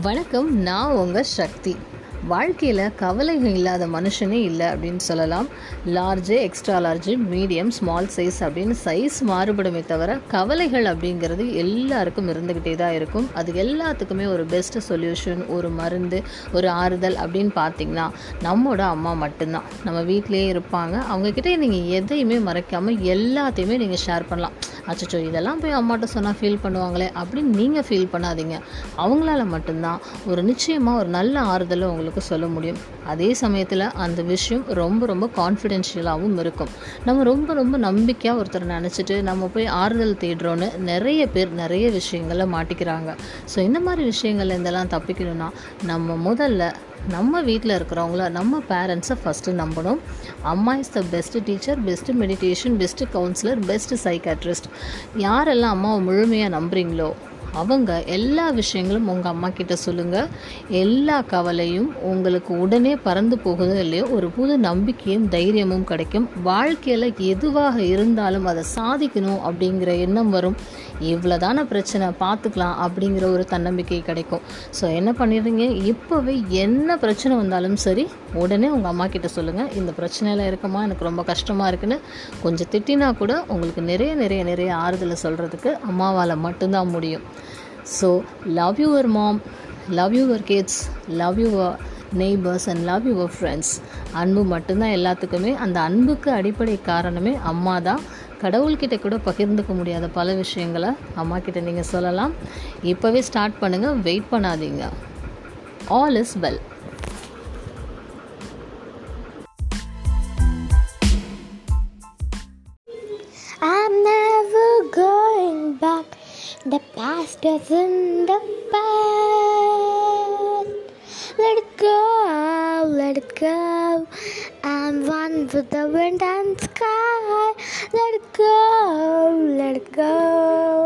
வணக்கம் நான் உங்கள் சக்தி. வாழ்க்கையில் கவலைகள் இல்லாத மனுஷனே இல்லை அப்படின்னு சொல்லலாம். Large extra large medium small size அப்படின்னு சைஸ் மாறுபடுமே தவிர கவலைகள் அப்படிங்கிறது எல்லாருக்கும் இருந்துக்கிட்டே தான் இருக்கும். அது எல்லாத்துக்குமே ஒரு பெஸ்ட் சொல்யூஷன் ஒரு மருந்து ஒரு ஆறுதல் அப்படின்னு பார்த்தீங்கன்னா நம்மளோட அம்மா மட்டும்தான். நம்ம வீட்டிலேயே இருப்பாங்க. அவங்கக்கிட்ட நீங்கள் எதையுமே மறைக்காமல் எல்லாத்தையுமே நீங்கள் ஷேர் பண்ணலாம். அச்சச்சோ இதெல்லாம் போய் அம்மாட்ட சொன்னால் ஃபீல் பண்ணுவாங்களே அப்படின்னு நீங்கள் ஃபீல் பண்ணாதீங்க. அவங்களால மட்டும்தான் ஒரு நிச்சயமாக ஒரு நல்ல ஆறுதலை உங்களுக்கு சொல்ல முடியும். அதே சமயத்தில் அந்த விஷயம் ரொம்ப ரொம்ப கான்ஃபிடென்ஷியலாகவும் இருக்கும். நம்ம ரொம்ப ரொம்ப நம்பிக்கையாக ஒருத்தர் நினச்சிட்டு நம்ம போய் ஆறுதல் தேடுறோன்னு நிறைய பேர் நிறைய விஷயங்களை மாட்டிக்கிறாங்க. ஸோ இந்த மாதிரி விஷயங்கள்ல இருந்தெல்லாம் தப்பிக்கணும்னா நம்ம முதல்ல நம்ம வீட்டில் இருக்கிறவங்கள நம்ம பேரண்ட்ஸை ஃபஸ்ட்டு நம்பணும். அம்மா is the best teacher best meditation best counsellor best psychiatrist யாரெல்லாம் அம்மாவை முழுமையாக நம்புறீங்களோ அவங்க எல்லா விஷயங்களும் உங்கள் அம்மா கிட்ட சொல்லுங்கள் எல்லா கவலையும் உங்களுக்கு உடனே பறந்து போகுதோ இல்லையோ ஒரு புது நம்பிக்கையும் தைரியமும் கிடைக்கும். வாழ்க்கையில் எதுவாக இருந்தாலும் அதை சாதிக்கணும் அப்படிங்கிற எண்ணம் வரும். இவ்வளோதான பிரச்சனை பார்த்துக்கலாம் அப்படிங்கிற ஒரு தன்னம்பிக்கை கிடைக்கும். ஸோ என்ன பண்ணிடுறீங்க? இப்போவே என்ன பிரச்சனை வந்தாலும் சரி உடனே உங்கள் அம்மா கிட்ட சொல்லுங்கள் இந்த பிரச்சனையில் இருக்கமா? எனக்கு ரொம்ப கஷ்டமாக இருக்குன்னு கொஞ்சம் திட்டினா கூட உங்களுக்கு நிறைய நிறைய நிறைய ஆறுதலை சொல்கிறதுக்கு அம்மாவால் மட்டும்தான் முடியும். So love your mom love your kids love your neighbours and love your friends அன்பு மட்டும்தான் எல்லாத்துக்குமே அந்த அன்புக்கு அடிப்படை காரணமே அம்மா தான் கடவுள்கிட்ட கூட பகிர்ந்துக்க முடியாத பல விஷயங்களை அம்மா கிட்ட நீங்கள் சொல்லலாம். இப்போவே ஸ்டார்ட் பண்ணுங்கள் வெயிட் பண்ணாதீங்க. All is well The past is in the past. Let it go, let it go. I'm one with the wind and sky. Let it go, let it go.